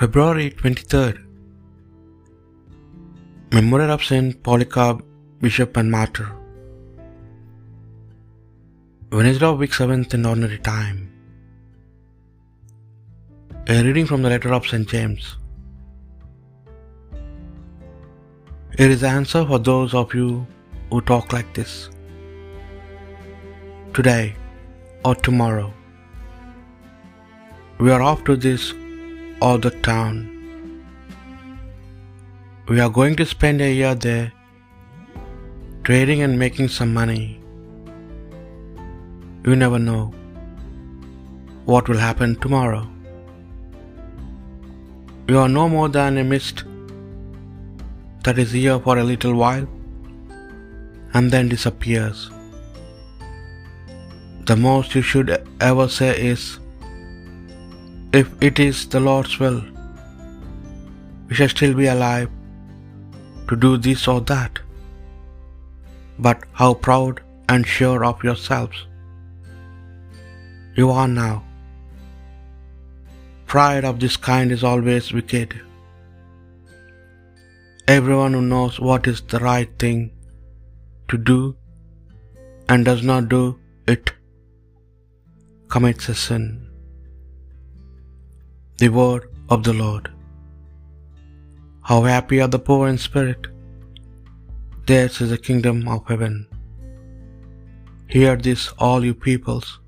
February 23rd Memorial of Saint Polycarp, Bishop and Martyr. Wednesday of week 7th in ordinary time. A reading from the letter of St. James. Here is the answer for those of you who talk like this. Today or tomorrow, we are off to this or the town. We are going to spend a year there, trading and making some money. You never know what will happen tomorrow. You are no more than a mist that is here for a little while and then disappears. The most you should ever say is, If it is the Lord's will, we shall still be alive to do this or that. But how proud and sure of yourselves you are now. Pride of this kind is always wicked. Everyone who knows what is the right thing to do and does not do it commits a sin. The word of the Lord. How happy are the poor in spirit! Theirs is the kingdom of heaven. Hear this, all you peoples.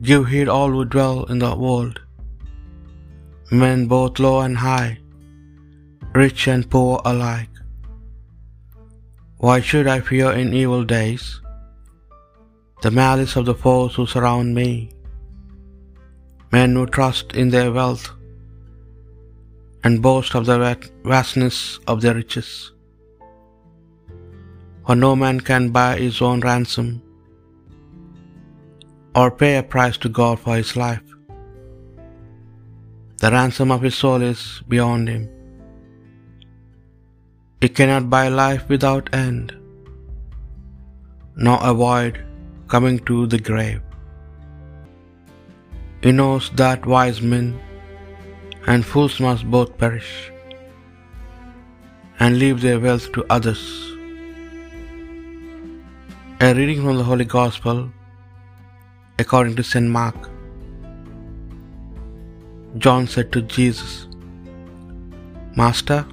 Give heed, all who dwell in the world. Men both low and high, rich and poor alike. Why should I fear in evil days the malice of the foes who surround me? Men who trust in their wealth and boast of the vastness of their riches. For no man can buy his own ransom or pay a price to God for his life. The ransom of his soul is beyond him. He cannot buy life without end, nor avoid coming to the grave. He knows that wise men and fools must both perish and leave their wealth to others. A reading from the Holy Gospel according to St. Mark. John said to Jesus, Master,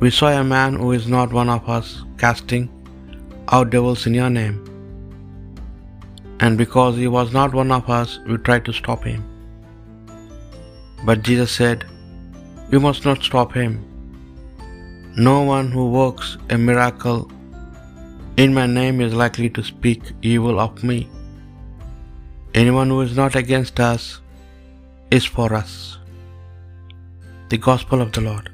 we saw a man who is not one of us casting out devils in your name. And because he was not one of us, we tried to stop him. But Jesus said, You must not stop him. No one who works a miracle in my name is likely to speak evil of me. Anyone who is not against us is for us. The Gospel of the Lord.